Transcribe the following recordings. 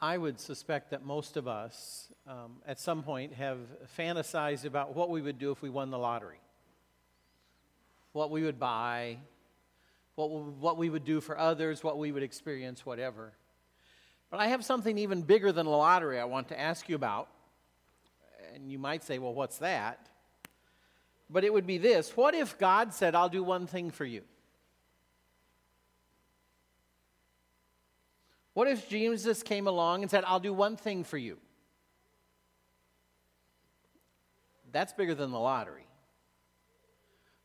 I would suspect that most of us, um, at some point, have fantasized about what we would do if we won the lottery, what we would buy, what, what we would do for others, what we would experience, whatever. But I have something even bigger than a lottery I want to ask you about. And you might say, well, what's that? But it would be this What if God said, I'll do one thing for you? What if Jesus came along and said, I'll do one thing for you? That's bigger than the lottery.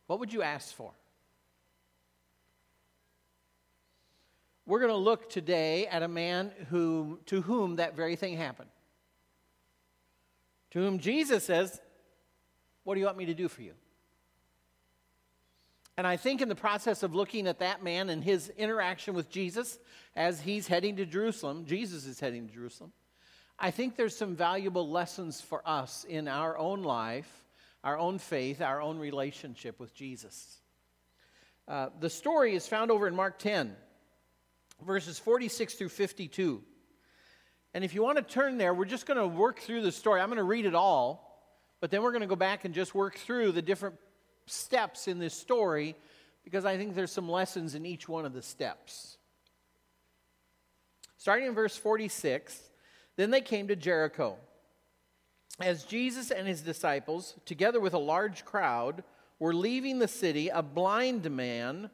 What would you ask for? We're going to look today at a man who, to whom that very thing happened. To whom Jesus says, What do you want me to do for you? And I think in the process of looking at that man and his interaction with Jesus as he's heading to Jerusalem, Jesus is heading to Jerusalem, I think there's some valuable lessons for us in our own life, our own faith, our own relationship with Jesus. Uh, the story is found over in Mark 10, verses 46 through 52. And if you want to turn there, we're just going to work through the story. I'm going to read it all, but then we're going to go back and just work through the different steps in this story because I think there's some lessons in each one of the steps. Starting in verse 46, then they came to Jericho. As Jesus and his disciples, together with a large crowd, were leaving the city, a blind man,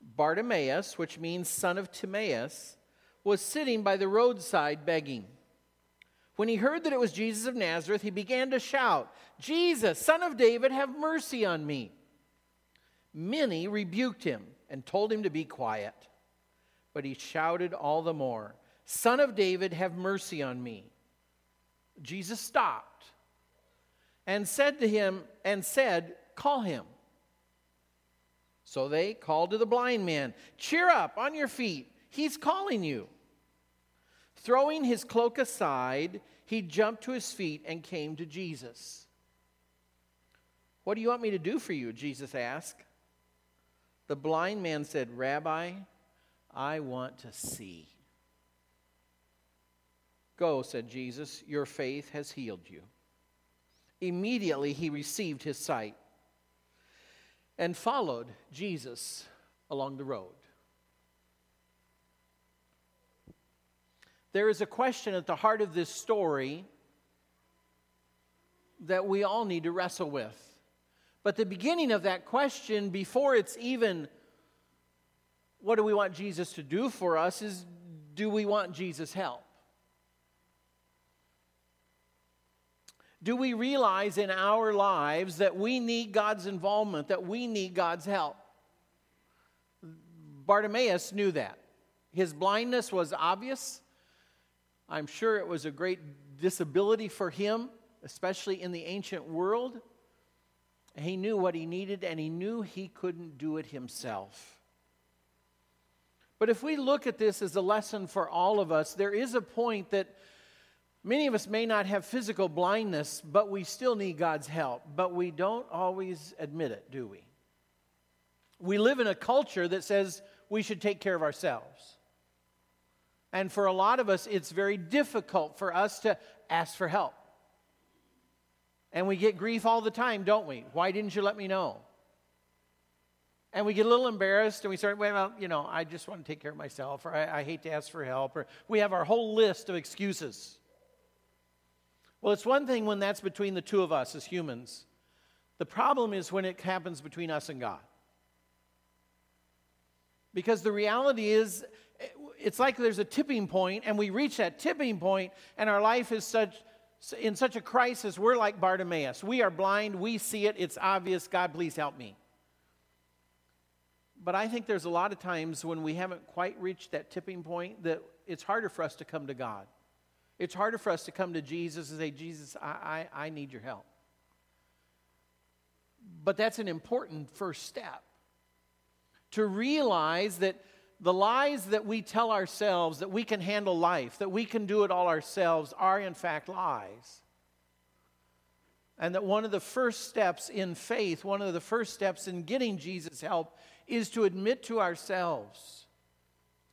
Bartimaeus, which means son of Timaeus, was sitting by the roadside begging. When he heard that it was Jesus of Nazareth, he began to shout, Jesus, son of David, have mercy on me. Many rebuked him and told him to be quiet. But he shouted all the more, Son of David, have mercy on me. Jesus stopped and said to him, and said, Call him. So they called to the blind man, Cheer up, on your feet, he's calling you. Throwing his cloak aside, he jumped to his feet and came to Jesus. What do you want me to do for you? Jesus asked. The blind man said, Rabbi, I want to see. Go, said Jesus, your faith has healed you. Immediately he received his sight and followed Jesus along the road. There is a question at the heart of this story that we all need to wrestle with. But the beginning of that question, before it's even what do we want Jesus to do for us, is do we want Jesus' help? Do we realize in our lives that we need God's involvement, that we need God's help? Bartimaeus knew that. His blindness was obvious. I'm sure it was a great disability for him, especially in the ancient world. He knew what he needed and he knew he couldn't do it himself. But if we look at this as a lesson for all of us, there is a point that many of us may not have physical blindness, but we still need God's help. But we don't always admit it, do we? We live in a culture that says we should take care of ourselves. And for a lot of us, it's very difficult for us to ask for help. And we get grief all the time, don't we? Why didn't you let me know? And we get a little embarrassed and we start, well, you know, I just want to take care of myself, or I, I hate to ask for help, or we have our whole list of excuses. Well, it's one thing when that's between the two of us as humans. The problem is when it happens between us and God. Because the reality is, it's like there's a tipping point, and we reach that tipping point, and our life is such in such a crisis. We're like Bartimaeus. We are blind. We see it. It's obvious. God, please help me. But I think there's a lot of times when we haven't quite reached that tipping point that it's harder for us to come to God. It's harder for us to come to Jesus and say, Jesus, I, I, I need your help. But that's an important first step to realize that the lies that we tell ourselves that we can handle life, that we can do it all ourselves, are in fact lies. And that one of the first steps in faith, one of the first steps in getting Jesus' help, is to admit to ourselves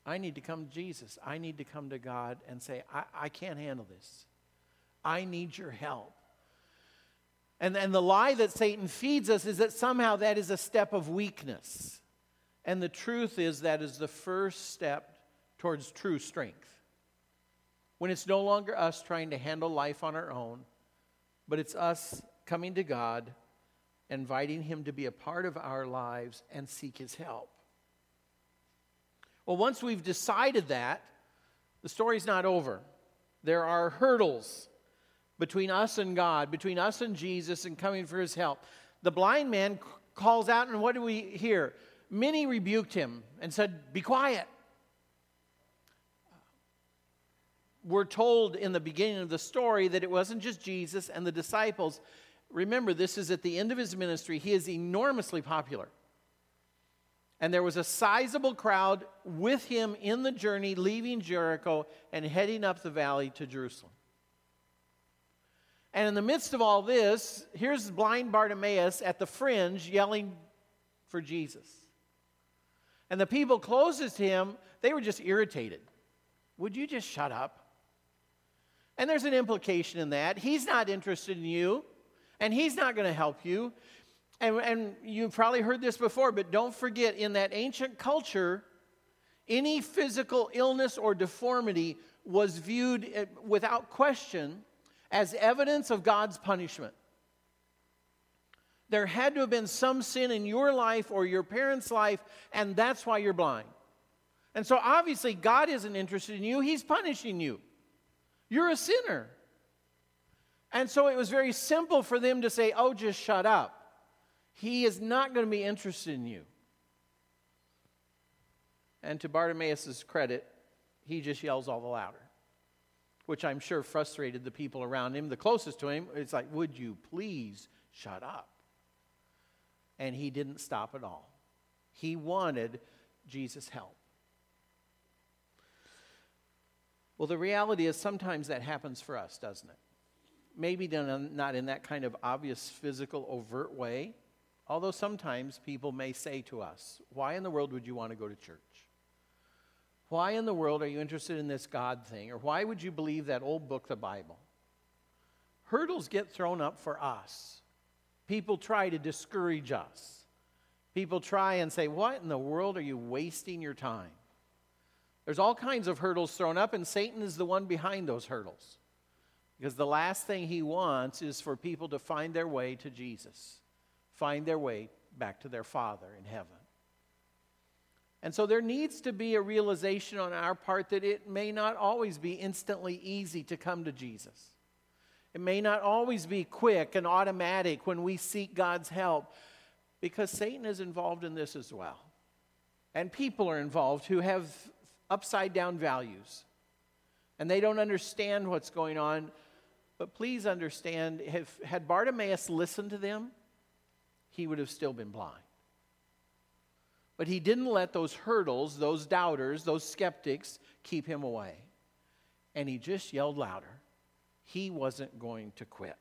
I need to come to Jesus. I need to come to God and say, I, I can't handle this. I need your help. And, and the lie that Satan feeds us is that somehow that is a step of weakness. And the truth is that is the first step towards true strength. When it's no longer us trying to handle life on our own, but it's us coming to God, inviting Him to be a part of our lives and seek His help. Well, once we've decided that, the story's not over. There are hurdles between us and God, between us and Jesus, and coming for his help. The blind man calls out, and what do we hear? Many rebuked him and said, Be quiet. We're told in the beginning of the story that it wasn't just Jesus and the disciples. Remember, this is at the end of his ministry. He is enormously popular. And there was a sizable crowd with him in the journey, leaving Jericho and heading up the valley to Jerusalem. And in the midst of all this, here's blind Bartimaeus at the fringe yelling for Jesus. And the people closest to him, they were just irritated. Would you just shut up? And there's an implication in that. He's not interested in you, and he's not going to help you. And, and you've probably heard this before, but don't forget in that ancient culture, any physical illness or deformity was viewed eh, without question as evidence of God's punishment. There had to have been some sin in your life or your parents' life, and that's why you're blind. And so obviously, God isn't interested in you, He's punishing you. You're a sinner. And so it was very simple for them to say, Oh, just shut up. He is not going to be interested in you. And to Bartimaeus' credit, he just yells all the louder, which I'm sure frustrated the people around him. The closest to him, it's like, Would you please shut up? And he didn't stop at all. He wanted Jesus' help. Well, the reality is sometimes that happens for us, doesn't it? Maybe not in that kind of obvious physical, overt way, Although sometimes people may say to us, Why in the world would you want to go to church? Why in the world are you interested in this God thing? Or why would you believe that old book, the Bible? Hurdles get thrown up for us. People try to discourage us. People try and say, What in the world are you wasting your time? There's all kinds of hurdles thrown up, and Satan is the one behind those hurdles. Because the last thing he wants is for people to find their way to Jesus find their way back to their Father in heaven. And so there needs to be a realization on our part that it may not always be instantly easy to come to Jesus. It may not always be quick and automatic when we seek God's help because Satan is involved in this as well. And people are involved who have upside down values and they don't understand what's going on. But please understand, if, had Bartimaeus listened to them, he would have still been blind. But he didn't let those hurdles, those doubters, those skeptics keep him away. And he just yelled louder. He wasn't going to quit.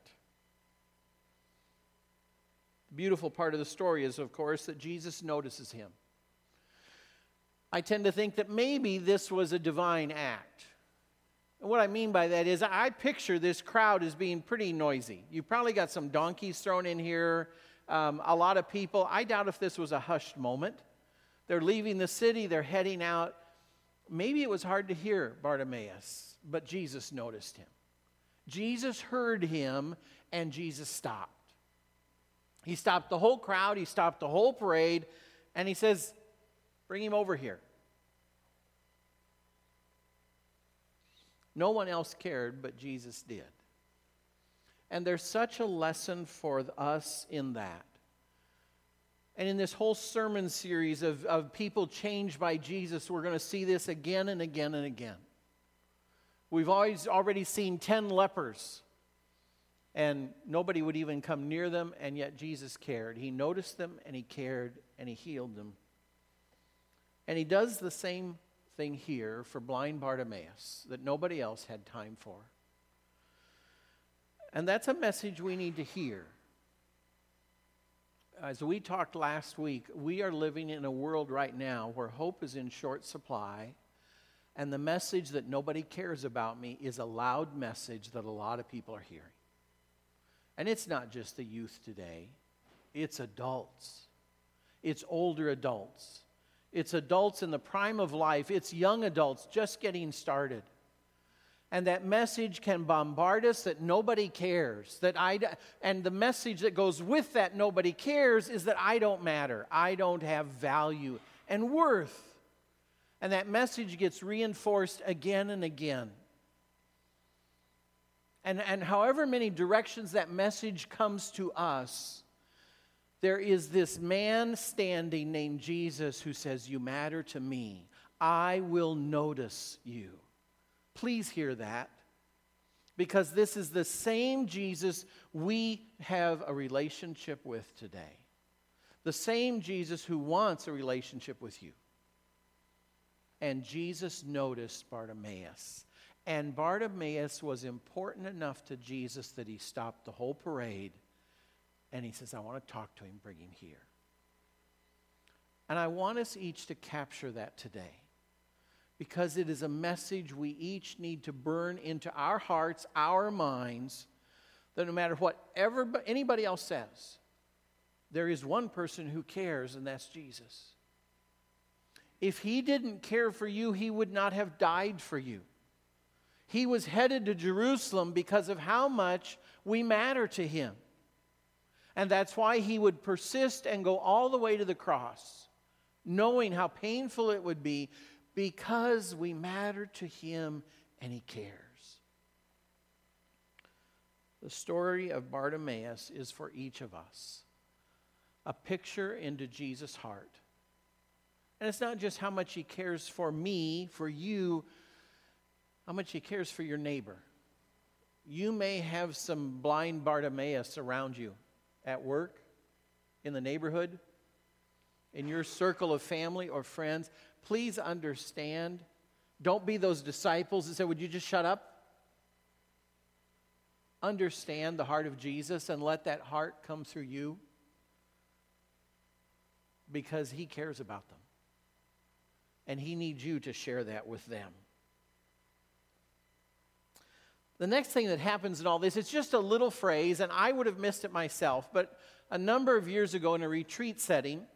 The beautiful part of the story is, of course, that Jesus notices him. I tend to think that maybe this was a divine act. And what I mean by that is, I picture this crowd as being pretty noisy. You probably got some donkeys thrown in here, um, a lot of people. I doubt if this was a hushed moment. They're leaving the city, they're heading out. Maybe it was hard to hear Bartimaeus, but Jesus noticed him. Jesus heard him, and Jesus stopped. He stopped the whole crowd, he stopped the whole parade, and he says, Bring him over here. No one else cared, but Jesus did. And there's such a lesson for us in that. And in this whole sermon series of, of people changed by Jesus, we're going to see this again and again and again. We've always already seen 10 lepers, and nobody would even come near them, and yet Jesus cared. He noticed them, and He cared, and He healed them. And He does the same thing here for blind Bartimaeus that nobody else had time for. And that's a message we need to hear. As we talked last week, we are living in a world right now where hope is in short supply, And the message that nobody cares about me is a loud message that a lot of people are hearing. And it's not just the youth today, it's adults, it's older adults, it's adults in the prime of life, it's young adults just getting started. And that message can bombard us that nobody cares. That I, and the message that goes with that nobody cares is that I don't matter. I don't have value and worth. And that message gets reinforced again and again. And, and however many directions that message comes to us, there is this man standing named Jesus who says, You matter to me. I will notice you. Please hear that. Because this is the same Jesus we have a relationship with today. The same Jesus who wants a relationship with you. And Jesus noticed Bartimaeus. And Bartimaeus was important enough to Jesus that he stopped the whole parade and he says, I want to talk to him, bring him here. And I want us each to capture that today because it is a message we each need to burn into our hearts, our minds, that no matter what anybody else says, there is one person who cares, and that's Jesus. If he didn't care for you, he would not have died for you. He was headed to Jerusalem because of how much we matter to him. And that's why he would persist and go all the way to the cross, knowing how painful it would be because we matter to him and he cares. The story of Bartimaeus is for each of us a picture into Jesus' heart and it's not just how much He cares for me, for you, how much He cares for your neighbor. You may have some blind Bartimaeus around you at work, in the neighborhood, in your circle of family or friends. Please understand. Don't be those disciples that say, Would you just shut up? Understand the heart of Jesus and let that heart come through you because He cares about them and He needs you to share that with them. The next thing that happens in all this, it's just a little phrase, and I would have missed it myself, but a number of years ago in a retreat setting,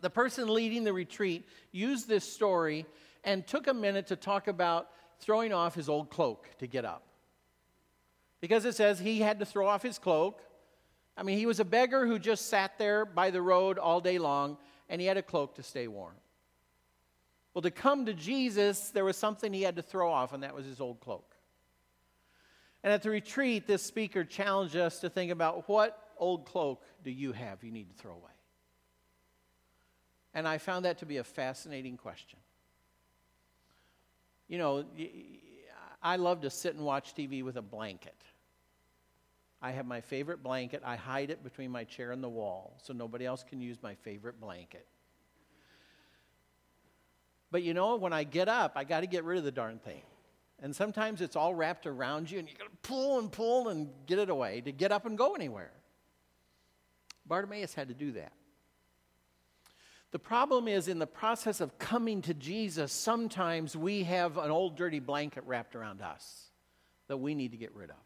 the person leading the retreat used this story and took a minute to talk about throwing off his old cloak to get up. Because it says he had to throw off his cloak. I mean, he was a beggar who just sat there by the road all day long, and he had a cloak to stay warm. Well, to come to Jesus, there was something he had to throw off, and that was his old cloak. And at the retreat, this speaker challenged us to think about what old cloak do you have you need to throw away? And I found that to be a fascinating question. You know, I love to sit and watch TV with a blanket. I have my favorite blanket. I hide it between my chair and the wall so nobody else can use my favorite blanket. But you know, when I get up, I got to get rid of the darn thing. And sometimes it's all wrapped around you, and you got to pull and pull and get it away to get up and go anywhere. Bartimaeus had to do that. The problem is, in the process of coming to Jesus, sometimes we have an old dirty blanket wrapped around us that we need to get rid of.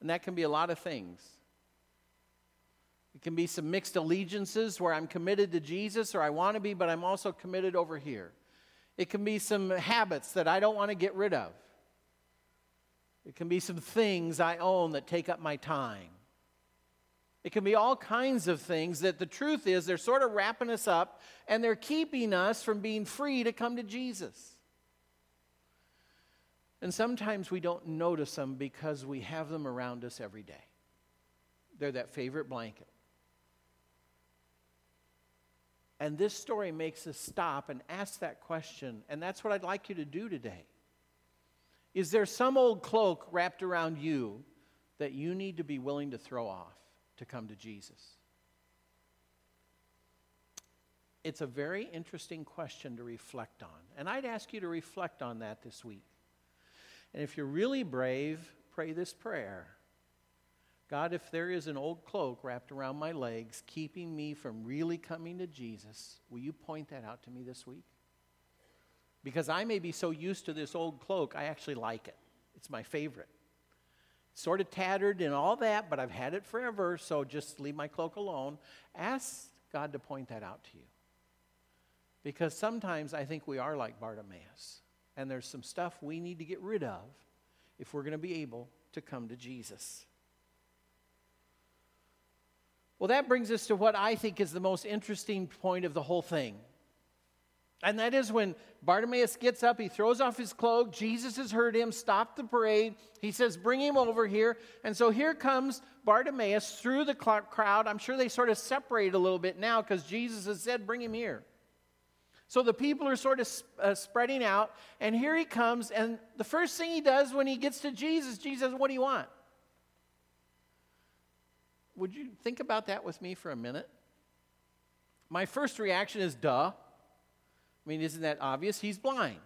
And that can be a lot of things. It can be some mixed allegiances where I'm committed to Jesus or I want to be, but I'm also committed over here. It can be some habits that I don't want to get rid of. It can be some things I own that take up my time. It can be all kinds of things that the truth is they're sort of wrapping us up and they're keeping us from being free to come to Jesus. And sometimes we don't notice them because we have them around us every day. They're that favorite blanket. And this story makes us stop and ask that question. And that's what I'd like you to do today. Is there some old cloak wrapped around you that you need to be willing to throw off to come to Jesus? It's a very interesting question to reflect on. And I'd ask you to reflect on that this week. And if you're really brave, pray this prayer God, if there is an old cloak wrapped around my legs keeping me from really coming to Jesus, will you point that out to me this week? Because I may be so used to this old cloak, I actually like it. It's my favorite. Sort of tattered and all that, but I've had it forever, so just leave my cloak alone. Ask God to point that out to you. Because sometimes I think we are like Bartimaeus, and there's some stuff we need to get rid of if we're going to be able to come to Jesus. Well, that brings us to what I think is the most interesting point of the whole thing. And that is when Bartimaeus gets up, he throws off his cloak. Jesus has heard him, stopped the parade. He says, Bring him over here. And so here comes Bartimaeus through the crowd. I'm sure they sort of separate a little bit now because Jesus has said, Bring him here. So the people are sort of uh, spreading out. And here he comes. And the first thing he does when he gets to Jesus, Jesus What do you want? Would you think about that with me for a minute? My first reaction is, duh. I mean, isn't that obvious? He's blind.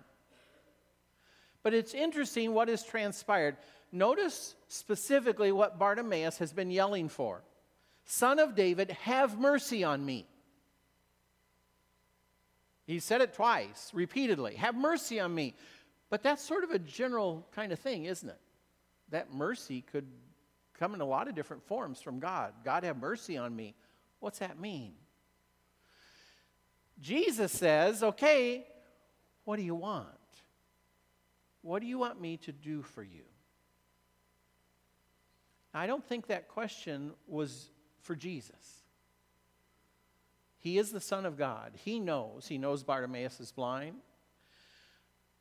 But it's interesting what has transpired. Notice specifically what Bartimaeus has been yelling for Son of David, have mercy on me. He said it twice, repeatedly have mercy on me. But that's sort of a general kind of thing, isn't it? That mercy could come in a lot of different forms from God. God, have mercy on me. What's that mean? Jesus says, okay, what do you want? What do you want me to do for you? I don't think that question was for Jesus. He is the Son of God. He knows. He knows Bartimaeus is blind.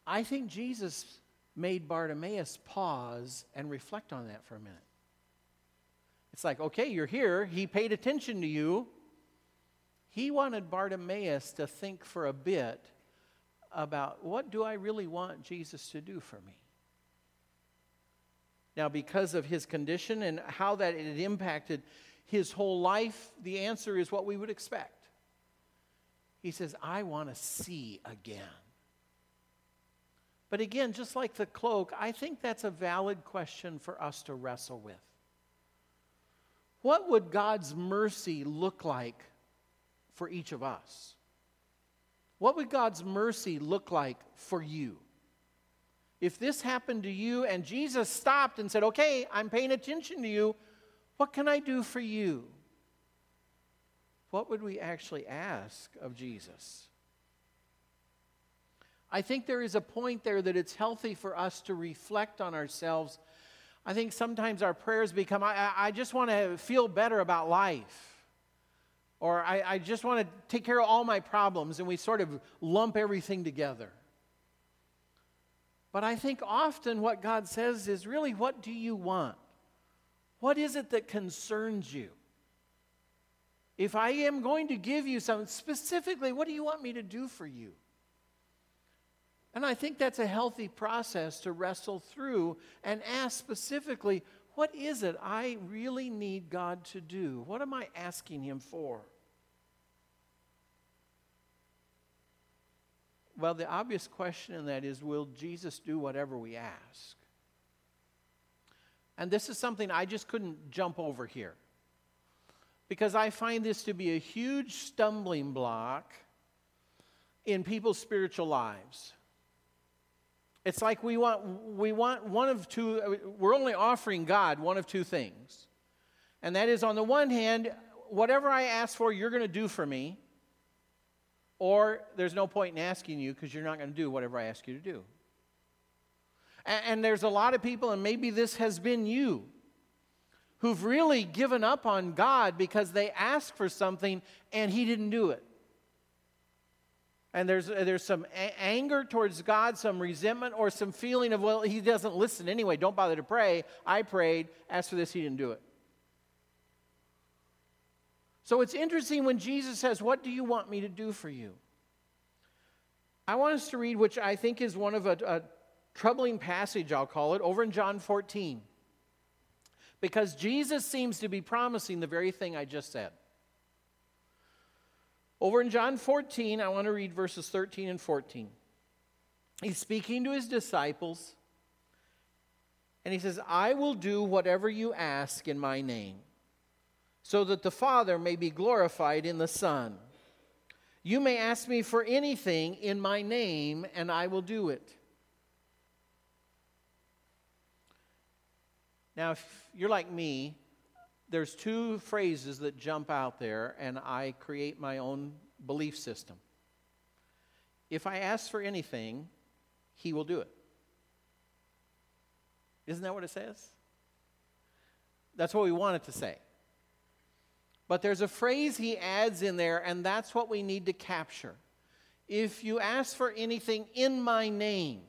I think Jesus made Bartimaeus pause and reflect on that for a minute. It's like, okay, you're here. He paid attention to you. He wanted Bartimaeus to think for a bit about what do I really want Jesus to do for me? Now, because of his condition and how that it impacted his whole life, the answer is what we would expect. He says, I want to see again. But again, just like the cloak, I think that's a valid question for us to wrestle with. What would God's mercy look like for each of us? What would God's mercy look like for you? If this happened to you and Jesus stopped and said, Okay, I'm paying attention to you, what can I do for you? What would we actually ask of Jesus? I think there is a point there that it's healthy for us to reflect on ourselves I think sometimes our prayers become, I, I just want to feel better about life. Or I, I just want to take care of all my problems, and we sort of lump everything together. But I think often what God says is really, what do you want? What is it that concerns you? If I am going to give you something, specifically, what do you want me to do for you? And I think that's a healthy process to wrestle through and ask specifically, what is it I really need God to do? What am I asking Him for? Well, the obvious question in that is will Jesus do whatever we ask? And this is something I just couldn't jump over here because I find this to be a huge stumbling block in people's spiritual lives. It's like we want, we want one of two, we're only offering God one of two things. And that is, on the one hand, whatever I ask for, you're going to do for me. Or there's no point in asking you because you're not going to do whatever I ask you to do. And, and there's a lot of people, and maybe this has been you, who've really given up on God because they asked for something and He didn't do it. And there's, uh, there's some a- anger towards God, some resentment, or some feeling of, well, he doesn't listen anyway. Don't bother to pray. I prayed, As for this, he didn't do it. So it's interesting when Jesus says, What do you want me to do for you? I want us to read, which I think is one of a, a troubling passage, I'll call it, over in John 14. Because Jesus seems to be promising the very thing I just said. Over in John 14, I want to read verses 13 and 14. He's speaking to his disciples, and he says, I will do whatever you ask in my name, so that the Father may be glorified in the Son. You may ask me for anything in my name, and I will do it. Now, if you're like me, there's two phrases that jump out there, and I create my own belief system. If I ask for anything, he will do it. Isn't that what it says? That's what we want it to say. But there's a phrase he adds in there, and that's what we need to capture. If you ask for anything in my name,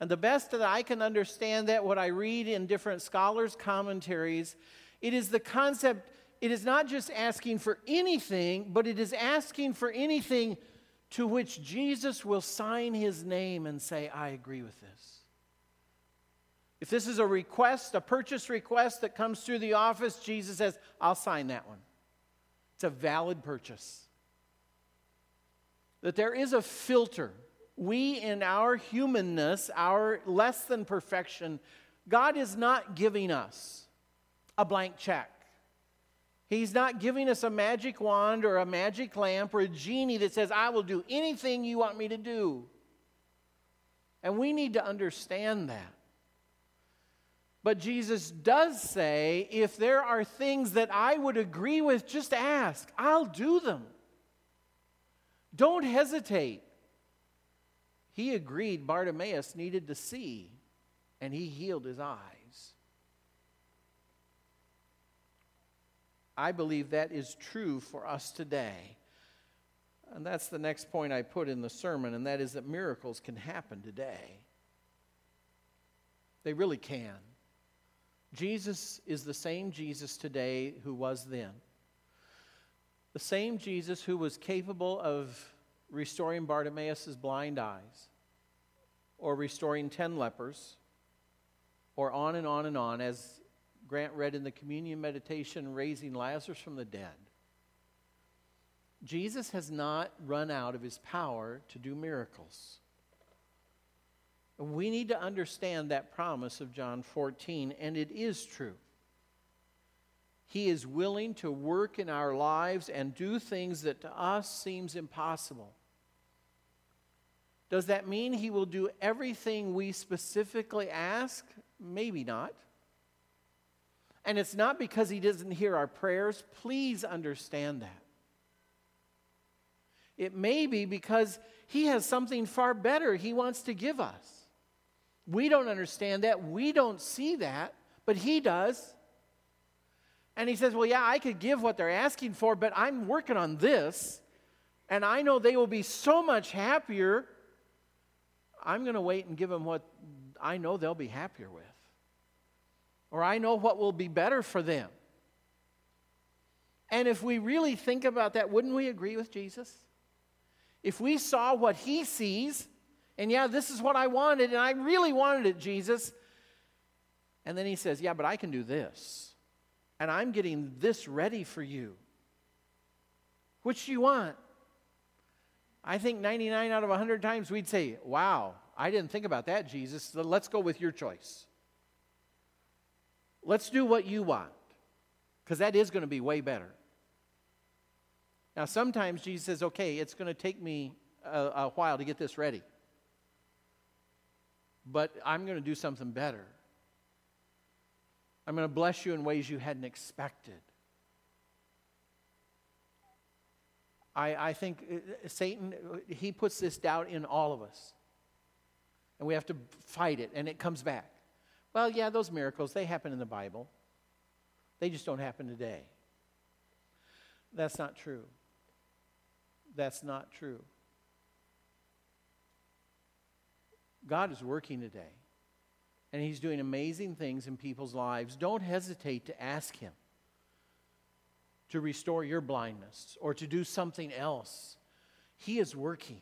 and the best that I can understand that, what I read in different scholars' commentaries, it is the concept, it is not just asking for anything, but it is asking for anything to which Jesus will sign his name and say, I agree with this. If this is a request, a purchase request that comes through the office, Jesus says, I'll sign that one. It's a valid purchase. That there is a filter. We, in our humanness, our less than perfection, God is not giving us a blank check. He's not giving us a magic wand or a magic lamp or a genie that says, I will do anything you want me to do. And we need to understand that. But Jesus does say, if there are things that I would agree with, just ask. I'll do them. Don't hesitate. He agreed Bartimaeus needed to see, and he healed his eyes. I believe that is true for us today. And that's the next point I put in the sermon, and that is that miracles can happen today. They really can. Jesus is the same Jesus today who was then. The same Jesus who was capable of restoring Bartimaeus' blind eyes, or restoring 10 lepers, or on and on and on, as Grant read in the communion meditation, raising Lazarus from the dead. Jesus has not run out of his power to do miracles. We need to understand that promise of John 14, and it is true. He is willing to work in our lives and do things that to us seems impossible. Does that mean he will do everything we specifically ask? Maybe not. And it's not because he doesn't hear our prayers. Please understand that. It may be because he has something far better he wants to give us. We don't understand that. We don't see that, but He does. And He says, Well, yeah, I could give what they're asking for, but I'm working on this, and I know they will be so much happier. I'm going to wait and give them what I know they'll be happier with. Or I know what will be better for them. And if we really think about that, wouldn't we agree with Jesus? If we saw what he sees, and yeah, this is what I wanted, and I really wanted it, Jesus. And then he says, Yeah, but I can do this. And I'm getting this ready for you. Which do you want? I think 99 out of 100 times we'd say, Wow, I didn't think about that, Jesus. Let's go with your choice. Let's do what you want, because that is going to be way better. Now, sometimes Jesus says, Okay, it's going to take me a, a while to get this ready but I'm going to do something better. I'm going to bless you in ways you hadn't expected. I, I think uh, Satan, he puts this doubt in all of us. And we have to fight it, and it comes back. Well, yeah, those miracles, they happen in the Bible. They just don't happen today. That's not true. That's not true. God is working today, and He's doing amazing things in people's lives. Don't hesitate to ask Him to restore your blindness or to do something else. He is working.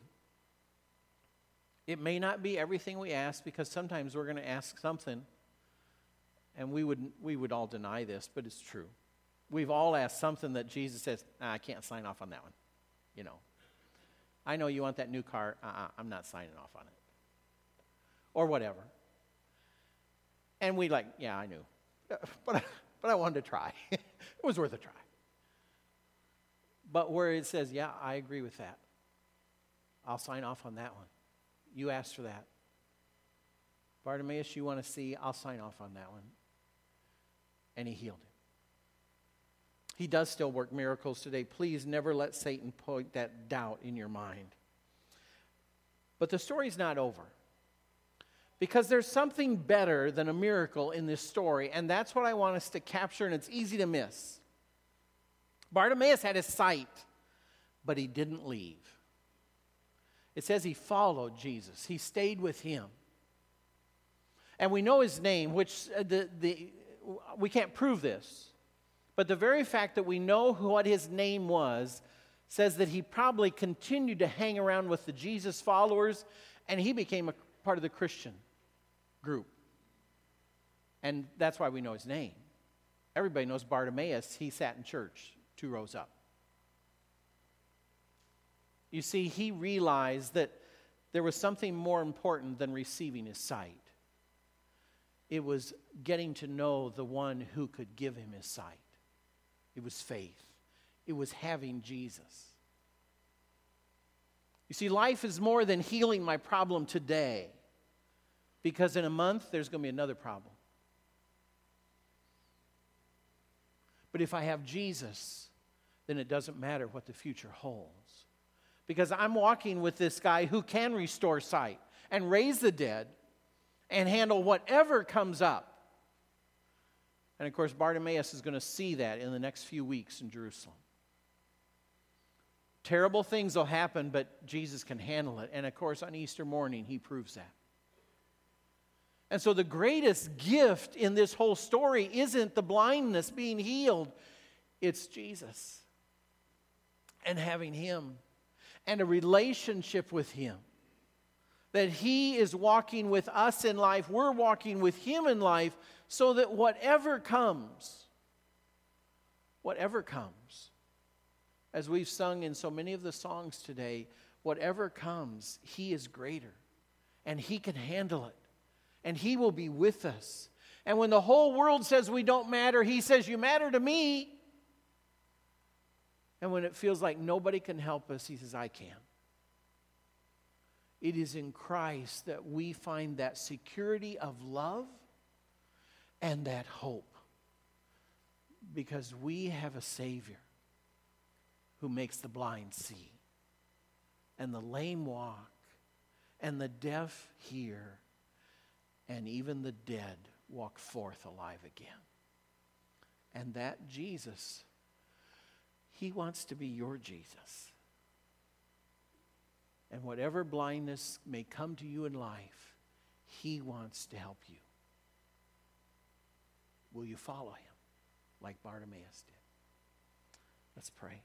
It may not be everything we ask because sometimes we're going to ask something and we would, we would all deny this, but it's true. We've all asked something that Jesus says, nah, I can't sign off on that one. You know, I know you want that new car. Uh-uh, I'm not signing off on it or whatever. And we like, yeah, I knew. But, but I wanted to try. it was worth a try. But where it says, Yeah, I agree with that. I'll sign off on that one. You asked for that. Bartimaeus, you want to see? I'll sign off on that one. And he healed him. He does still work miracles today. Please never let Satan point that doubt in your mind. But the story's not over. Because there's something better than a miracle in this story, and that's what I want us to capture, and it's easy to miss. Bartimaeus had his sight, but he didn't leave. It says he followed Jesus, he stayed with him. And we know his name, which uh, the, the, we can't prove this. But the very fact that we know what his name was says that he probably continued to hang around with the Jesus followers and he became a part of the Christian group. And that's why we know his name. Everybody knows Bartimaeus. He sat in church two rows up. You see, he realized that there was something more important than receiving his sight. It was getting to know the one who could give him his sight. It was faith, it was having Jesus. You see, life is more than healing my problem today, because in a month there's going to be another problem. But if I have Jesus, then it doesn't matter what the future holds. Because I'm walking with this guy who can restore sight and raise the dead and handle whatever comes up. And of course, Bartimaeus is going to see that in the next few weeks in Jerusalem. Terrible things will happen, but Jesus can handle it. And of course, on Easter morning, he proves that. And so, the greatest gift in this whole story isn't the blindness being healed, it's Jesus and having Him and a relationship with Him. That He is walking with us in life, we're walking with Him in life, so that whatever comes, whatever comes, as we've sung in so many of the songs today, whatever comes, He is greater and He can handle it and He will be with us. And when the whole world says we don't matter, He says, You matter to me. And when it feels like nobody can help us, He says, I can. It is in Christ that we find that security of love and that hope because we have a Savior who makes the blind see and the lame walk and the deaf hear and even the dead walk forth alive again. And that Jesus, He wants to be your Jesus. And whatever blindness may come to you in life, He wants to help you. Will you follow him like Bartimaeus did? Let's pray.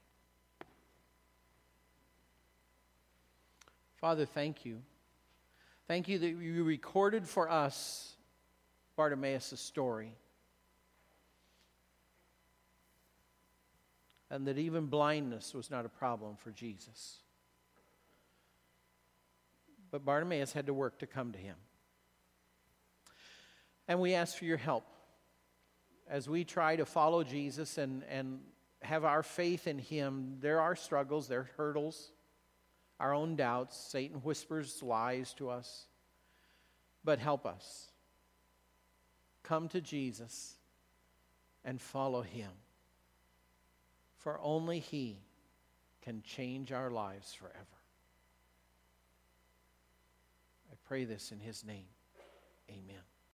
Father, thank you. Thank you that you recorded for us Bartimaeus' story. And that even blindness was not a problem for Jesus. But Bartimaeus had to work to come to him. And we ask for your help as we try to follow Jesus and, and have our faith in Him, there are struggles, there are hurdles, our own doubts. Satan whispers lies to us. But help us. Come to Jesus and follow Him. For only He can change our lives forever. I pray this in His name.